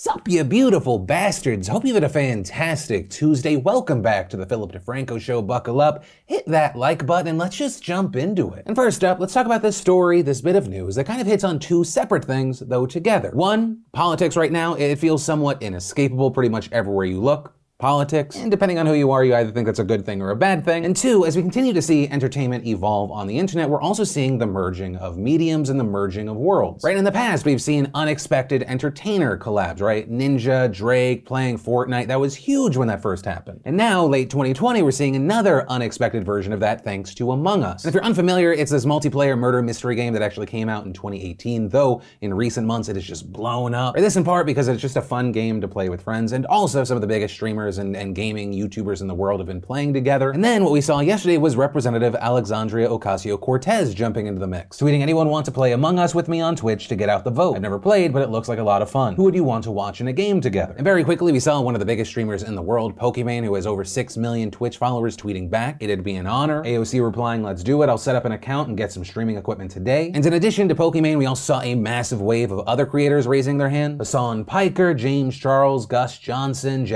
Sup, you beautiful bastards. Hope you've had a fantastic Tuesday. Welcome back to the Philip DeFranco Show. Buckle up, hit that like button, let's just jump into it. And first up, let's talk about this story, this bit of news that kind of hits on two separate things, though together. One, politics right now, it feels somewhat inescapable pretty much everywhere you look politics. And depending on who you are, you either think that's a good thing or a bad thing. And two, as we continue to see entertainment evolve on the internet, we're also seeing the merging of mediums and the merging of worlds. Right in the past, we've seen unexpected entertainer collabs, right? Ninja, Drake playing Fortnite. That was huge when that first happened. And now, late 2020, we're seeing another unexpected version of that thanks to Among Us. And if you're unfamiliar, it's this multiplayer murder mystery game that actually came out in 2018, though in recent months it has just blown up. Or this in part because it's just a fun game to play with friends, and also some of the biggest streamers and, and gaming YouTubers in the world have been playing together. And then what we saw yesterday was Representative Alexandria Ocasio Cortez jumping into the mix, tweeting, Anyone want to play Among Us with me on Twitch to get out the vote? I've never played, but it looks like a lot of fun. Who would you want to watch in a game together? And very quickly, we saw one of the biggest streamers in the world, Pokimane, who has over 6 million Twitch followers, tweeting back, It'd be an honor. AOC replying, Let's do it. I'll set up an account and get some streaming equipment today. And in addition to Pokimane, we also saw a massive wave of other creators raising their hand. Hassan Piker, James Charles, Gus Johnson,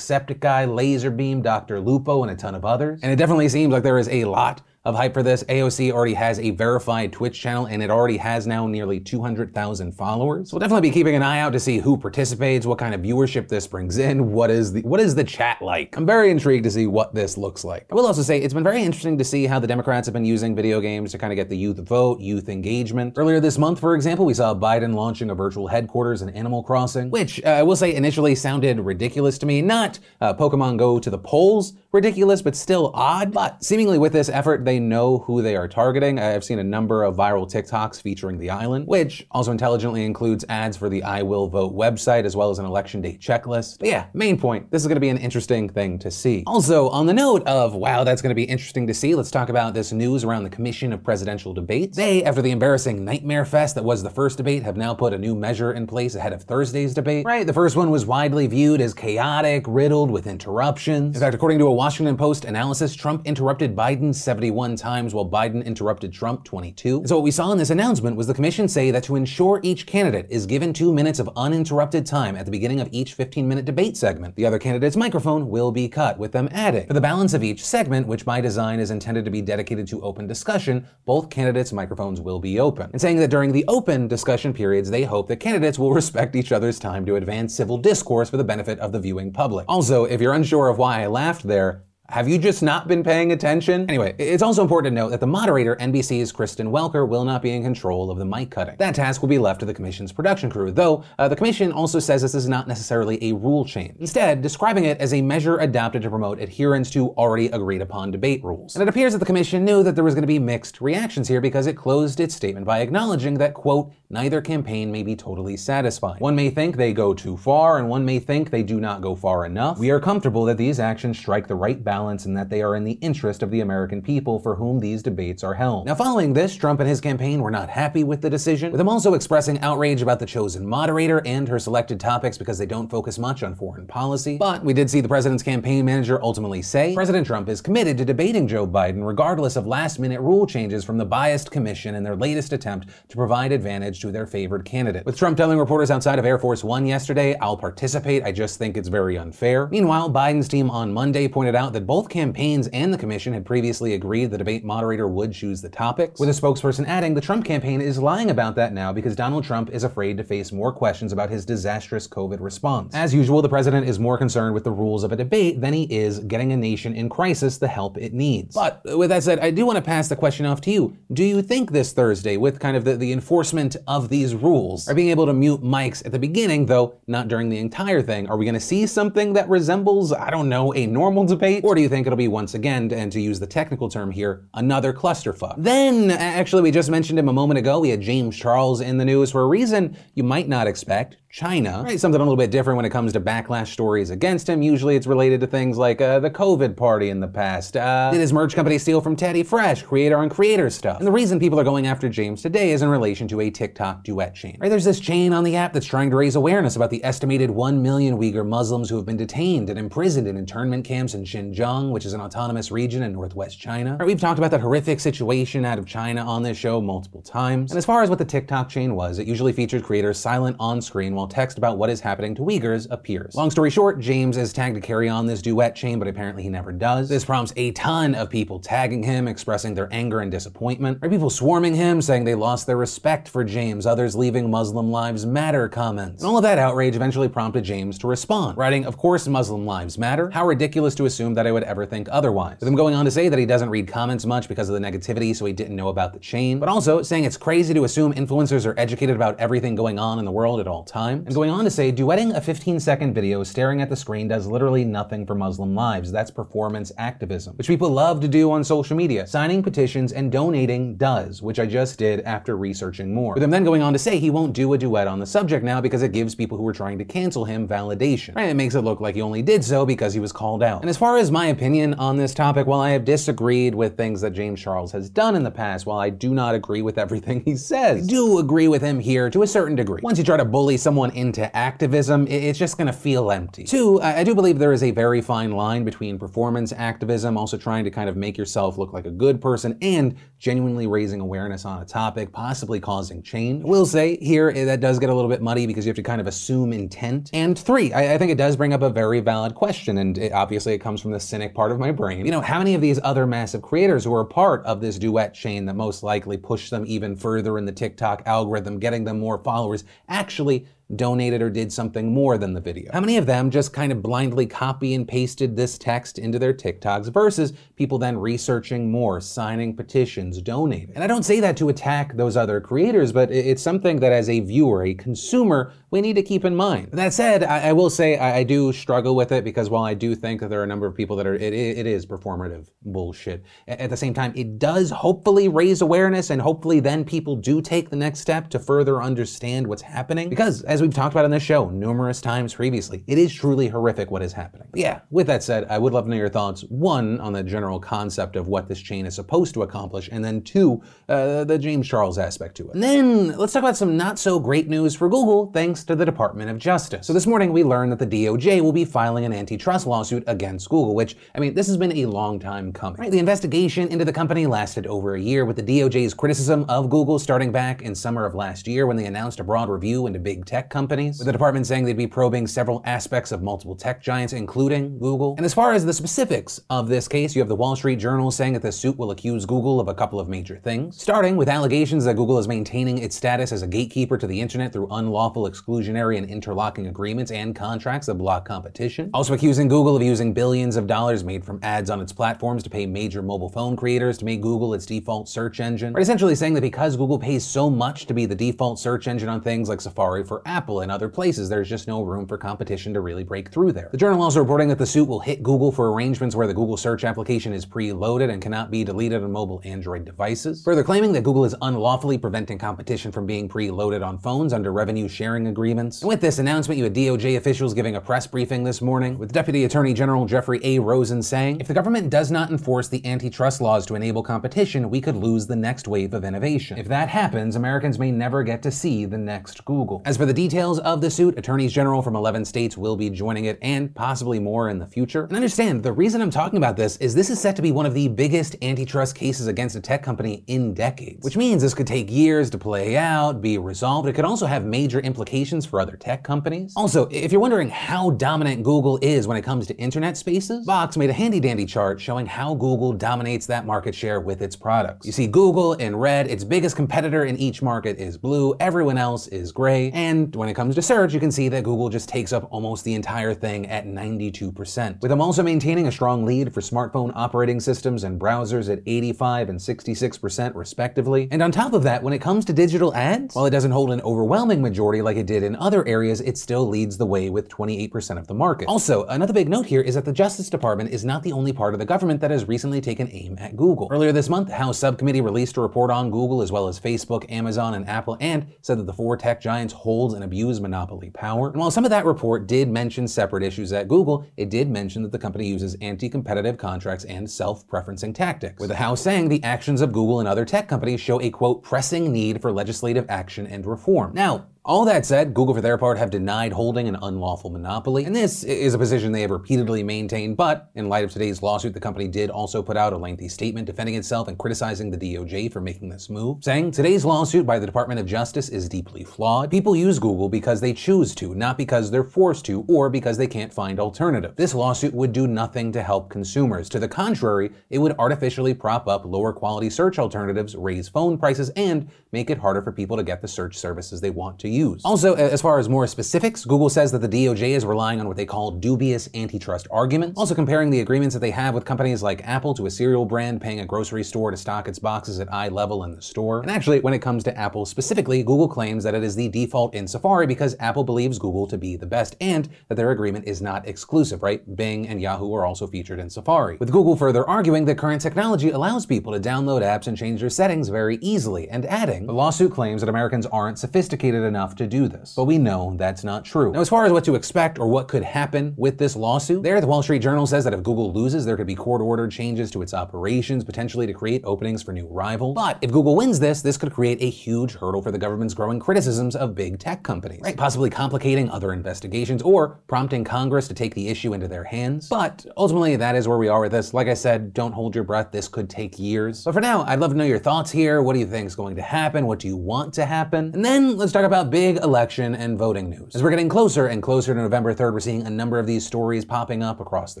Jacksepticeye, Beam, Dr. Lupo, and a ton of others. And it definitely seems like there is a lot of hype for this. AOC already has a verified Twitch channel and it already has now nearly 200,000 followers. We'll definitely be keeping an eye out to see who participates, what kind of viewership this brings in, what is the what is the chat like. I'm very intrigued to see what this looks like. I will also say it's been very interesting to see how the Democrats have been using video games to kind of get the youth vote, youth engagement. Earlier this month, for example, we saw Biden launching a virtual headquarters in Animal Crossing, which uh, I will say initially sounded ridiculous to me. Not uh, Pokemon Go to the polls ridiculous, but still odd. But seemingly with this effort, they know who they are targeting. I've seen a number of viral TikToks featuring the island, which also intelligently includes ads for the I Will Vote website as well as an election day checklist. But yeah, main point, this is going to be an interesting thing to see. Also, on the note of, wow, that's going to be interesting to see, let's talk about this news around the Commission of Presidential Debates. They, after the embarrassing Nightmare Fest that was the first debate, have now put a new measure in place ahead of Thursday's debate. Right, the first one was widely viewed as chaotic, riddled with interruptions. In fact, according to a Washington Post analysis, Trump interrupted Biden 71 times while Biden interrupted Trump 22. And so what we saw in this announcement was the commission say that to ensure each candidate is given two minutes of uninterrupted time at the beginning of each 15 minute debate segment, the other candidate's microphone will be cut, with them adding. For the balance of each segment, which by design is intended to be dedicated to open discussion, both candidates' microphones will be open. And saying that during the open discussion periods, they hope that candidates will respect each other's time to advance civil discourse for the benefit of the viewing public. Also, if you're unsure of why I laughed there, have you just not been paying attention? Anyway, it's also important to note that the moderator, NBC's Kristen Welker, will not be in control of the mic cutting. That task will be left to the Commission's production crew, though uh, the Commission also says this is not necessarily a rule change. Instead, describing it as a measure adopted to promote adherence to already agreed upon debate rules. And it appears that the Commission knew that there was going to be mixed reactions here because it closed its statement by acknowledging that, quote, neither campaign may be totally satisfied. One may think they go too far, and one may think they do not go far enough. We are comfortable that these actions strike the right balance balance and that they are in the interest of the American people for whom these debates are held. Now, following this, Trump and his campaign were not happy with the decision, with him also expressing outrage about the chosen moderator and her selected topics because they don't focus much on foreign policy. But we did see the president's campaign manager ultimately say President Trump is committed to debating Joe Biden regardless of last minute rule changes from the biased commission in their latest attempt to provide advantage to their favored candidate. With Trump telling reporters outside of Air Force One yesterday, I'll participate, I just think it's very unfair. Meanwhile, Biden's team on Monday pointed out that both campaigns and the commission had previously agreed the debate moderator would choose the topics, with a spokesperson adding the Trump campaign is lying about that now because Donald Trump is afraid to face more questions about his disastrous COVID response. As usual, the president is more concerned with the rules of a debate than he is getting a nation in crisis the help it needs. But uh, with that said, I do want to pass the question off to you. Do you think this Thursday, with kind of the, the enforcement of these rules, are being able to mute mics at the beginning, though not during the entire thing, are we going to see something that resembles, I don't know, a normal debate? Or do you think it'll be once again, and to use the technical term here, another clusterfuck. Then, actually, we just mentioned him a moment ago. We had James Charles in the news for a reason you might not expect. China, right? Something a little bit different when it comes to backlash stories against him. Usually it's related to things like uh, the COVID party in the past. Uh, did his merch company steal from Teddy Fresh, creator on creator stuff? And the reason people are going after James today is in relation to a TikTok duet chain. Right? There's this chain on the app that's trying to raise awareness about the estimated 1 million Uyghur Muslims who have been detained and imprisoned in internment camps in Xinjiang, which is an autonomous region in northwest China. Right? We've talked about that horrific situation out of China on this show multiple times. And as far as what the TikTok chain was, it usually featured creators silent on screen while text about what is happening to Uyghurs appears. Long story short, James is tagged to carry on this duet chain, but apparently he never does. This prompts a ton of people tagging him, expressing their anger and disappointment. Or people swarming him, saying they lost their respect for James, others leaving Muslim Lives Matter comments. And all of that outrage eventually prompted James to respond, writing, Of course, Muslim lives matter. How ridiculous to assume that I would ever think otherwise. With him going on to say that he doesn't read comments much because of the negativity, so he didn't know about the chain, but also saying it's crazy to assume influencers are educated about everything going on in the world at all times. And going on to say, duetting a 15 second video staring at the screen does literally nothing for Muslim lives. That's performance activism, which people love to do on social media. Signing petitions and donating does, which I just did after researching more. With him then going on to say he won't do a duet on the subject now because it gives people who are trying to cancel him validation. Right? It makes it look like he only did so because he was called out. And as far as my opinion on this topic, while I have disagreed with things that James Charles has done in the past, while I do not agree with everything he says, I do agree with him here to a certain degree. Once you try to bully someone into activism, it's just gonna feel empty. Two, I do believe there is a very fine line between performance activism, also trying to kind of make yourself look like a good person, and genuinely raising awareness on a topic, possibly causing change. I will say here eh, that does get a little bit muddy because you have to kind of assume intent. And three, I, I think it does bring up a very valid question, and it, obviously it comes from the cynic part of my brain. You know, how many of these other massive creators who are part of this duet chain that most likely pushed them even further in the TikTok algorithm, getting them more followers, actually donated or did something more than the video? How many of them just kind of blindly copy and pasted this text into their TikToks versus people then researching more, signing petitions, donating? And I don't say that to attack those other creators, but it's something that as a viewer, a consumer, we need to keep in mind. That said, I, I will say I, I, do struggle with it because while I do think that there are a number of people that are, it, it is performative bullshit. At the same time, it does hopefully raise awareness and hopefully then people do take the next step to further understand what's happening. Because as we've talked about on this show numerous times previously, it is truly horrific what is happening. But yeah, with that said, I would love to know your thoughts. One, on the general concept of what this chain is supposed to accomplish, and then two, uh, the James Charles aspect to it. And then let's talk about some not so great news for Google, thanks to the Department of Justice. So this morning we learned that the DOJ will be filing an antitrust lawsuit against Google, which, I mean, this has been a long time coming. Right? The investigation into the company lasted over a year, with the DOJ's criticism of Google starting back in summer of last year when they announced a broad review into big tech companies, with the department saying they'd be probing several aspects of multiple tech giants, including Google. And as far as the specifics of this case, you have the Wall Street Journal saying that the suit will accuse Google of a couple of major things, starting with allegations that Google is maintaining its status as a gatekeeper to the internet through unlawful exclusionary and interlocking agreements and contracts that block competition. Also accusing Google of using billions of dollars made from ads on its platforms to pay major mobile phone creators to make Google its default search engine. Right, essentially saying that because Google pays so much to be the default search engine on things like Safari for Apple and other places, there's just no room for competition to really break through there. The journal also reporting that the suit will hit Google for arrangements where the Google search application is preloaded and cannot be deleted on mobile Android devices. Further claiming that Google is unlawfully preventing competition from being preloaded on phones under revenue sharing agreements. And with this announcement, you had DOJ officials giving a press briefing this morning, with Deputy Attorney General Jeffrey A. Rosen saying, If the government does not enforce the antitrust laws to enable competition, we could lose the next wave of innovation. If that happens, Americans may never get to see the next Google. As for the details of the suit, attorneys general from 11 states will be joining it and possibly more in the future. And understand, the reason I'm talking about this is this is set to be one of the biggest antitrust cases against a tech company in decades, which means this could take years to play out, be resolved. It could also have major implications for other tech companies. Also, if you're wondering how dominant Google is when it comes to internet spaces, Vox made a handy dandy chart showing how Google dominates that market share with its products. You see Google in red, its biggest competitor in each market is blue, everyone else is gray, and when it comes to search, you can see that Google just takes up almost the entire thing at 92%. With them also maintaining a strong lead for smartphone operating systems and browsers at 85 and 66% respectively. And on top of that, when it comes to digital ads, while it doesn't hold an overwhelming majority like it did in other areas, it still leads the way with 28% of the market. Also, another big note here is that the Justice Department is not the only part of the government that has recently taken aim at Google. Earlier this month, House Subcommittee released a report on Google as well as Facebook, Amazon, and Apple, and said that the four tech giants hold and abuse monopoly power. And while some of that report did mention separate issues at Google, it did mention that the company uses anti-competitive contracts and self-preferencing tactics, with the House saying the actions of Google and other tech companies show a quote pressing need for legislative action and reform. Now, All that said, Google for their part have denied holding an unlawful monopoly, and this is a position they have repeatedly maintained, but in light of today's lawsuit, the company did also put out a lengthy statement defending itself and criticizing the DOJ for making this move, saying today's lawsuit by the Department of Justice is deeply flawed. People use Google because they choose to, not because they're forced to or because they can't find alternative. This lawsuit would do nothing to help consumers. To the contrary, it would artificially prop up lower quality search alternatives, raise phone prices, and make it harder for people to get the search services they want to Also, as far as more specifics, Google says that the DOJ is relying on what they call dubious antitrust arguments, also comparing the agreements that they have with companies like Apple to a cereal brand paying a grocery store to stock its boxes at eye level in the store. And actually, when it comes to Apple specifically, Google claims that it is the default in Safari because Apple believes Google to be the best and that their agreement is not exclusive, right? Bing and Yahoo are also featured in Safari. With Google further arguing that current technology allows people to download apps and change their settings very easily, and adding, the lawsuit claims that Americans aren't sophisticated enough to do this. But we know that's not true. Now, as far as what to expect or what could happen with this lawsuit, there the Wall Street Journal says that if Google loses, there could be court ordered changes to its operations, potentially to create openings for new rivals. But if Google wins this, this could create a huge hurdle for the government's growing criticisms of big tech companies, right? Possibly complicating other investigations or prompting Congress to take the issue into their hands. But ultimately, that is where we are with this. Like I said, don't hold your breath. This could take years. But for now, I'd love to know your thoughts here. What do you think is going to happen? What do you want to happen? And then let's talk about big election and voting news. As we're getting closer and closer to November 3rd, we're seeing a number of these stories popping up across the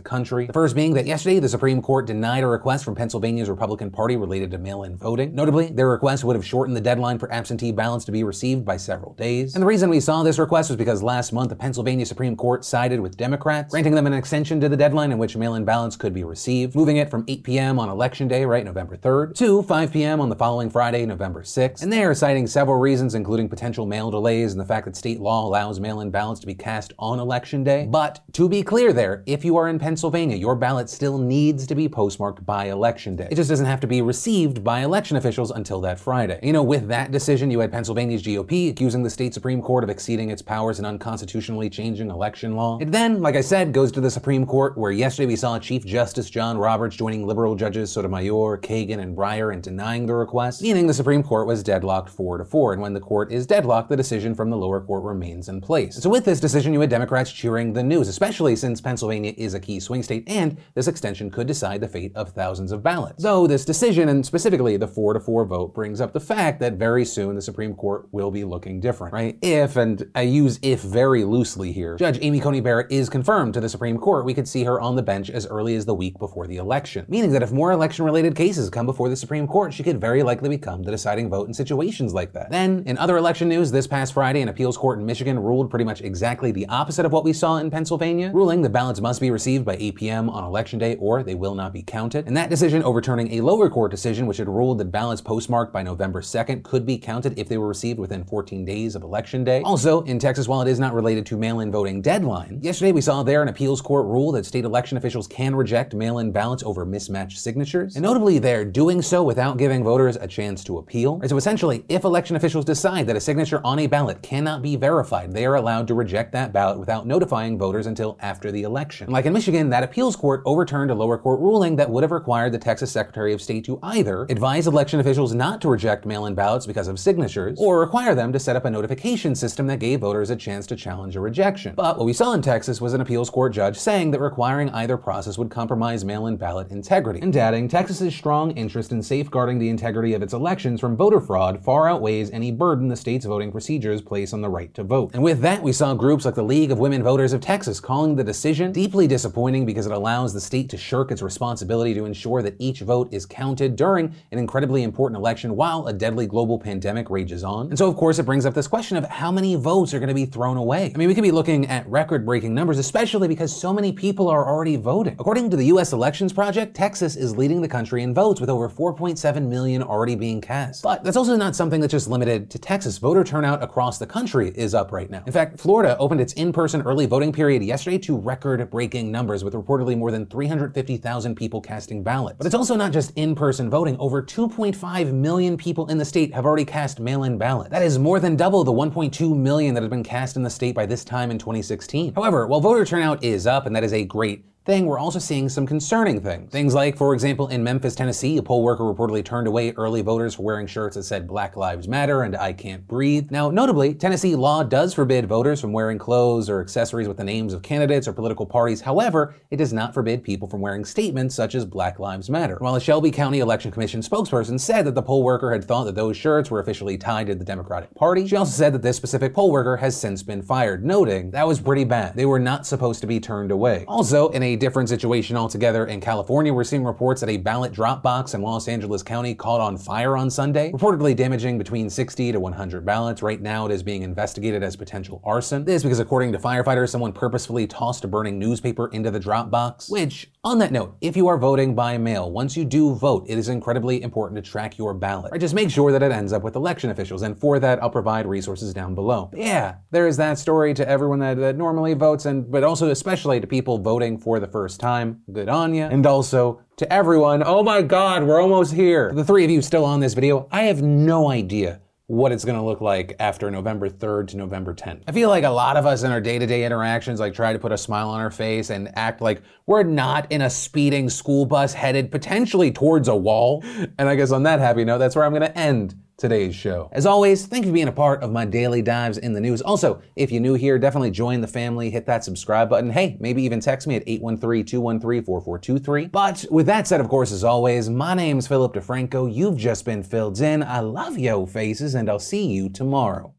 country. The first being that yesterday, the Supreme Court denied a request from Pennsylvania's Republican Party related to mail in voting. Notably, their request would have shortened the deadline for absentee ballots to be received by several days. And the reason we saw this request was because last month, the Pennsylvania Supreme Court sided with Democrats, granting them an extension to the deadline in which mail in ballots could be received, moving it from 8 p.m. on Election Day, right, November 3rd, to 5 p.m. on the following Friday, November 6th. And they are citing several reasons, including potential mail delays and the fact that state law allows mail in ballots to be cast on Election Day. But to be clear there, if you are in Pennsylvania, your ballot still needs to be postmarked by Election Day. It just doesn't have to be received by election officials until that Friday. You know, with that decision, you had Pennsylvania's GOP accusing the state Supreme Court of exceeding its powers and unconstitutionally changing election law. It then, like I said, goes to the Supreme Court, where yesterday we saw Chief Justice John Roberts joining liberal judges Sotomayor, Kagan, and Breyer in denying the request, meaning the Supreme Court was deadlocked 4 to 4. And when the court is deadlocked, the decision from the lower court remains in place. So with this decision, you had Democrats cheering the news, especially since Pennsylvania is a key swing state and this extension could decide the fate of thousands of ballots. Though this decision, and specifically the 4 to 4 vote, brings up the fact that very soon the Supreme Court will be looking different, right? If, and I use if very loosely here, Judge Amy Coney Barrett is confirmed to the Supreme Court, we could see her on the bench as early as the week before the election. Meaning that if more election related cases come before the Supreme Court, she could very likely become the deciding vote in situations like that. Then, in other election news, this past Friday, an appeals court in Michigan ruled pretty much exactly the opposite of what we saw in Pennsylvania, ruling the ballots must be received by 8 p.m. on election day or they will not be counted. And that decision overturning a lower court decision which had ruled that ballots postmarked by November 2nd could be counted if they were received within 14 days of election day. Also, in Texas, while it is not related to mail-in voting deadline, yesterday we saw there an appeals court rule that state election officials can reject mail-in ballots over mismatched signatures. And notably, they're doing so without giving voters a chance to appeal. Right, so essentially, if election officials decide that a signature on a ballot cannot be verified, they are allowed to reject that ballot without notifying voters until after the election. Like in Michigan, that appeals court overturned a lower court ruling that would have required the Texas Secretary of State to either advise election officials not to reject mail-in ballots because of signatures, or require them to set up a notification system that gave voters a chance to challenge a rejection. But what we saw in Texas was an appeals court judge saying that requiring either process would compromise mail-in ballot integrity, and adding Texas's strong interest in safeguarding the integrity of its elections from voter fraud far outweighs any burden the state's voting procedures place on the right to vote. And with that, we saw groups like the League of Women Voters of Texas calling the decision deeply disappointing because it allows the state to shirk its responsibility to ensure that each vote is counted during an incredibly important election while a deadly global pandemic rages on. And so, of course, it brings up this question of how many votes are going to be thrown away. I mean, we could be looking at record breaking numbers, especially because so many people are already voting. According to the U.S. Elections Project, Texas is leading the country in votes with over 4.7 million already being cast. But that's also not something that's just limited to Texas. Voter turnout across the country is up right now. In fact, Florida opened its in person early voting period yesterday to record breaking numbers with reportedly more than 350,000 people casting ballots. But it's also not just in person voting. Over 2.5 million people in the state have already cast mail in ballots. That is more than double the 1.2 million that had been cast in the state by this time in 2016. However, while voter turnout is up, and that is a great thing, we're also seeing some concerning things. Things like, for example, in Memphis, Tennessee, a poll worker reportedly turned away early voters for wearing shirts that said Black Lives Matter and I Can't Breathe. Now, notably, Tennessee law does forbid voters from wearing clothes or accessories with the names of candidates or political parties. However, it does not forbid people from wearing statements such as Black Lives Matter. While a Shelby County Election Commission spokesperson said that the poll worker had thought that those shirts were officially tied to the Democratic Party, she also said that this specific poll worker has since been fired, noting that was pretty bad. They were not supposed to be turned away. Also, in a different situation altogether, in California, we're seeing reports that a ballot drop box in Los Angeles County caught on fire on Sunday, reportedly damaging between 60 to 100 ballots. Right now, it is being investigated as potential arson. This because, according to firefighters, someone purposefully tossed a burning newspaper into the drop box. Which, on that note, if you are voting by mail, once you do vote, it is incredibly important to track your ballot. Right, just make sure that it ends up with election officials, and for that, I'll provide resources down below. But yeah, there is that story to everyone that, that normally votes, and but also especially to people voting for the first time. Good on ya. And also to everyone, oh my god, we're almost here. The three of you still on this video, I have no idea what it's going to look like after November 3rd to November 10th. I feel like a lot of us in our day-to-day interactions like try to put a smile on our face and act like we're not in a speeding school bus headed potentially towards a wall. And I guess on that happy note, that's where I'm going to end today's show. As always, thank you for being a part of my daily dives in the news. Also, if you're new here, definitely join the family, hit that subscribe button. Hey, maybe even text me at 813-213-4423. But with that said, of course, as always, my name's Philip DeFranco. You've just been filled in. I love yo faces, and I'll see you tomorrow.